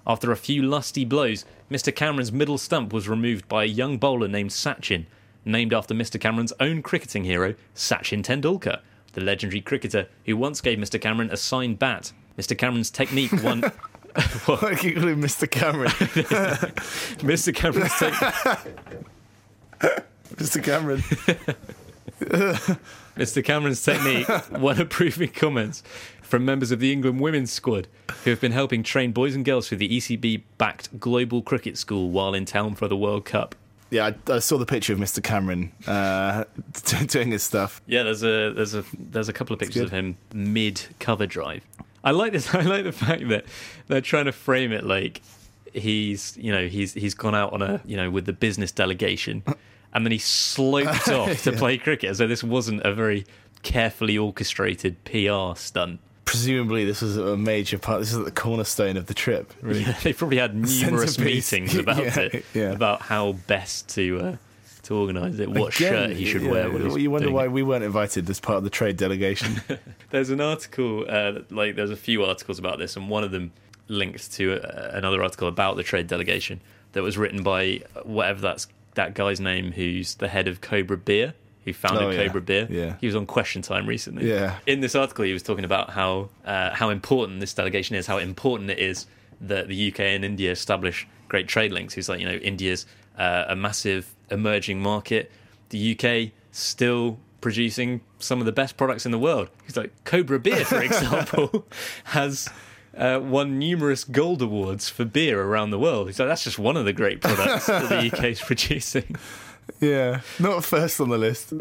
After a few lusty blows, Mr. Cameron's middle stump was removed by a young bowler named Sachin, named after Mr. Cameron's own cricketing hero, Sachin Tendulkar, the legendary cricketer who once gave Mr. Cameron a signed bat. Mr. Cameron's technique won. *laughs* *laughs* Why do you call him Mr. Cameron? Mr. Cameron's technique. Mr. Cameron. Mr. Cameron's technique won approving comments from members of the England women's squad who have been helping train boys and girls through the ECB backed Global Cricket School while in town for the World Cup. Yeah, I, I saw the picture of Mr. Cameron uh, *laughs* doing his stuff. Yeah, there's a there's a there's a couple of pictures of him mid cover drive. I like this. *laughs* I like the fact that they're trying to frame it like he's you know he's he's gone out on a you know with the business delegation, *laughs* and then he sloped *laughs* off to play cricket. So this wasn't a very carefully orchestrated PR stunt. Presumably, this was a major part. This is the cornerstone of the trip. Really. Yeah, they probably had numerous meetings about Yeah, it, yeah. about how best to uh, to organise it, what Again, shirt he should yeah, wear. When you wonder why it. we weren't invited as part of the trade delegation. *laughs* There's an article, uh, like there's a few articles about this, and one of them linked to uh, another article about the trade delegation that was written by whatever that's that guy's name, who's the head of Cobra Beer, who founded Oh, yeah. Cobra Beer. Yeah. he was on Question Time recently. Yeah. in this article, he was talking about how uh, how important this delegation is, how important it is that the UK and India establish great trade links. He's like, you know, India's uh, a massive emerging market. The UK still producing some of the best products in the world. He's like, Cobra Beer, for *laughs* example, has. Uh, won numerous gold awards for beer around the world. He's like, that's just one of the great products that the UK is *laughs* producing. yeah, not first on the list.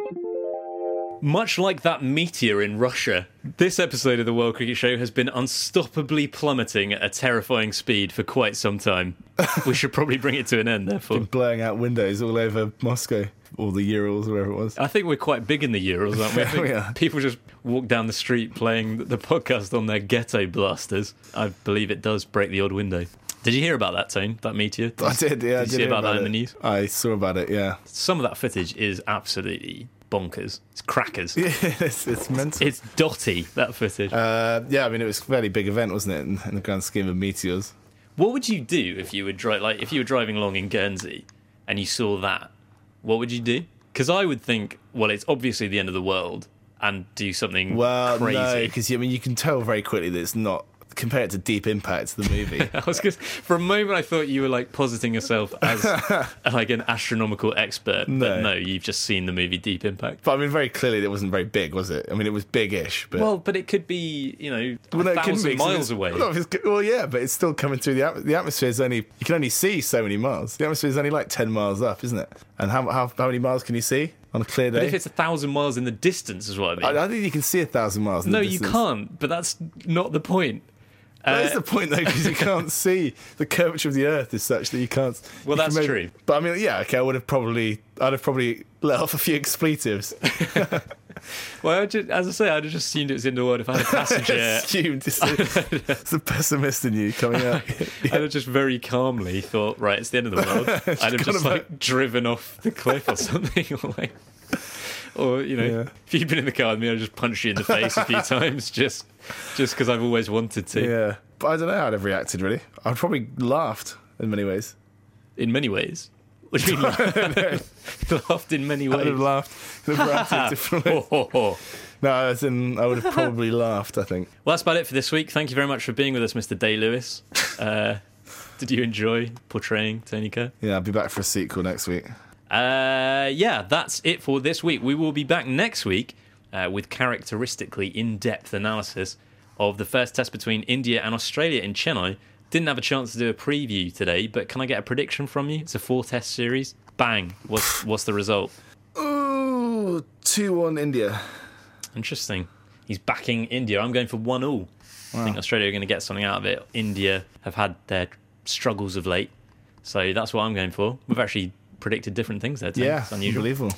Much like that meteor in Russia, this episode of the World Cricket Show has been unstoppably plummeting at a terrifying speed for quite some time. *laughs* we should probably bring it to an end, therefore. Blowing out windows all over Moscow or the Urals, or wherever it was. I think we're quite big in the Urals, aren't we? I *laughs* think We are. People just walk down the street playing the podcast on their ghetto blasters. I believe it does break the odd window. Did you hear about that, Tone? That meteor? I did, yeah. I Did you see hear about that in the news? I saw about it, yeah. Some of that footage is absolutely bonkers. It's crackers. *laughs* Yeah, it's, it's mental. It's dotty, that footage. Uh, yeah, I mean, it was a fairly big event, wasn't it, in, in the grand scheme of meteors? What would you do if you were dri- like if you were driving along in Guernsey and you saw that? What would you do? Because I would think, well, it's obviously the end of the world, and do something Well, no, crazy. because I mean, you can tell very quickly that it's not. Compare it to Deep Impact, the movie. *laughs* I was just, for a moment, I thought you were like positing yourself as *laughs* like an astronomical expert, but No. no, you've just seen the movie Deep Impact. but I mean, very clearly, it wasn't very big, was it? I mean, it was big-ish, but Well, but it could be, you know, Well, no, a it couldn't thousand miles away. Well, no, well, yeah, but it's still coming through the atmosphere. The atmosphere is only you can only see so many miles. The atmosphere is only like ten miles up, isn't it? And how how, how many miles can you see on a clear But day? if it's a thousand miles in the distance, is what I mean. I, I think you can see a thousand miles. In no, you can't. But that's not the point. That is Uh, the point, though, because you *laughs* can't see the curvature of the Earth is such that you can't. Well, you can that's true. But I mean, yeah, okay, I would have probably, I'd have probably let off a few expletives. *laughs* Well, I just, as I say, I'd have just assumed it was in the world if I had a *laughs* passenger. Assumed it's, it's the pessimist in you coming out. Yeah. *laughs* I'd have just very calmly thought, right, it's the end of the world. *laughs* I'd have just like driven off the cliff or something, or like, or you know, Yeah. if you'd been in the car with me, I'd just punch you in the face a few times, just just because I've always wanted to. yeah, but I don't know how I'd have reacted. Really, I'd probably laughed in many ways. In many ways. Do *laughs* laughed? laughed in many ways. have laughed in a variety of different ways. Ho, ho, ho. No, as in, I would have probably *laughs* laughed. I think. Well, that's about it for this week. Thank you very much for being with us, Mr. Day Lewis. *laughs* Uh, did you enjoy portraying Tony Kerr? Yeah, I'll be back for a sequel next week. Uh, yeah, that's it for this week. We will be back next week uh, with characteristically in depth analysis of the first test between India and Australia in Chennai. Didn't have a chance to do a preview today, but can I get a prediction from you? It's a four test series. Bang. What's what's the result? Ooh, 2 1 India. Interesting. He's backing India. I'm going for one all. I think Australia are going to get something out of it. India have had their struggles of late, so that's what I'm going for. We've actually predicted different things there. Tim. Yeah, it's unusual. unbelievable.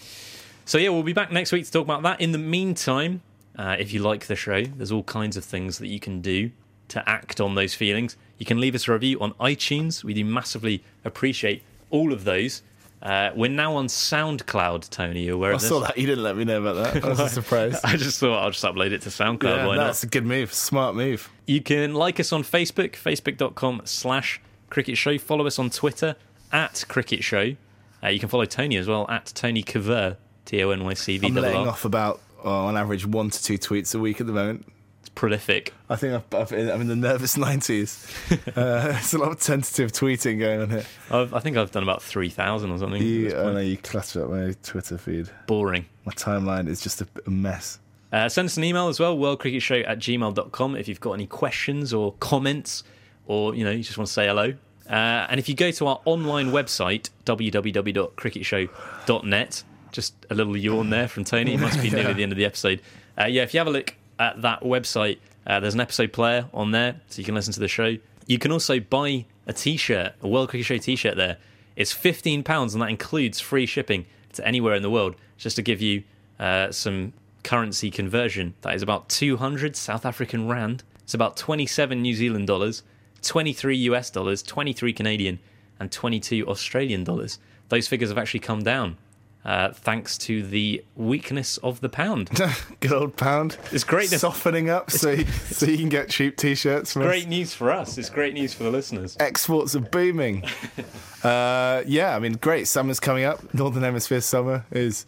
So yeah, we'll be back next week to talk about that. In the meantime, uh, if you like the show, there's all kinds of things that you can do to act on those feelings. You can leave us a review on iTunes. We do massively appreciate all of those. Uh, we're now on SoundCloud, Tony. You aware I of this? saw that. You didn't let me know about that. I was a *laughs* surprise. *laughs* I just thought I'll just upload it to SoundCloud. yeah, why that's not? a good move. Smart move. You can like us on Facebook, facebook.com slash cricket show. Follow us on Twitter at cricket show. Uh, you can follow Tony as well at Tony Cover, T O N Y C V I'm R letting off about, oh, on average, one to two tweets a week at the moment. Prolific. I think I've, I've, I'm in the nervous *laughs* 90s. *laughs* uh, it's a lot of tentative tweeting going on here. I've, I think I've done about 3,000 or something. You, I know you clutter up my Twitter feed. Boring. My timeline is just a, a mess. Uh, send us an email as well, worldcricketshow at gmail.com if you've got any questions or comments or, you know, you just want to say hello. Uh, and if you go to our online website, www.cricketshow.net, just a little yawn there from Tony. It must be *laughs* nearly the end of the episode. Uh, yeah, if you have a look at that website, uh, there's an episode player on there so you can listen to the show. You can also buy a t shirt, a World Cricket Show t shirt there. It's £15 and that includes free shipping to anywhere in the world, just to give you uh, some currency conversion. That is about 200 South African Rand. It's about 27 New Zealand dollars, 23 US dollars, 23 Canadian, and 22 Australian dollars. Those figures have actually come down uh, thanks to the weakness of the pound. *laughs* Good old pound. It's great. Softening up so you, so you can get cheap t-shirts from us. Great news for us. It's great news for the listeners. Exports are booming. *laughs* uh, yeah, I mean, great. Summer's coming up. Northern Hemisphere summer is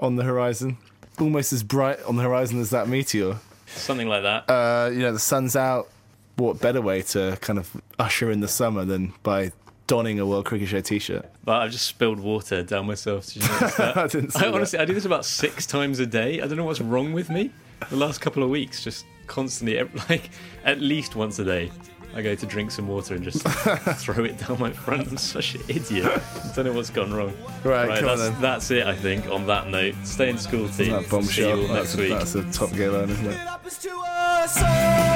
on the horizon. Almost as bright on the horizon as that meteor. Something like that. Uh, you know, the sun's out. What better way to kind of usher in the summer than by donning a World Cricket Show t-shirt? But I've just spilled water down myself. Did you notice that? *laughs* I didn't see I that. honestly, I do this about six times a day. I don't know what's wrong with me. The last couple of weeks, just constantly, *laughs* like at least once a day, I go to drink some water and just *laughs* throw it down my front. I'm such an idiot. I don't know what's gone wrong. Right, come on that's, then. that's it. I think. On that note, stay in school, team. That See bombshell. you all That's, next week. that's a top gear line, isn't it? It happens to us all. It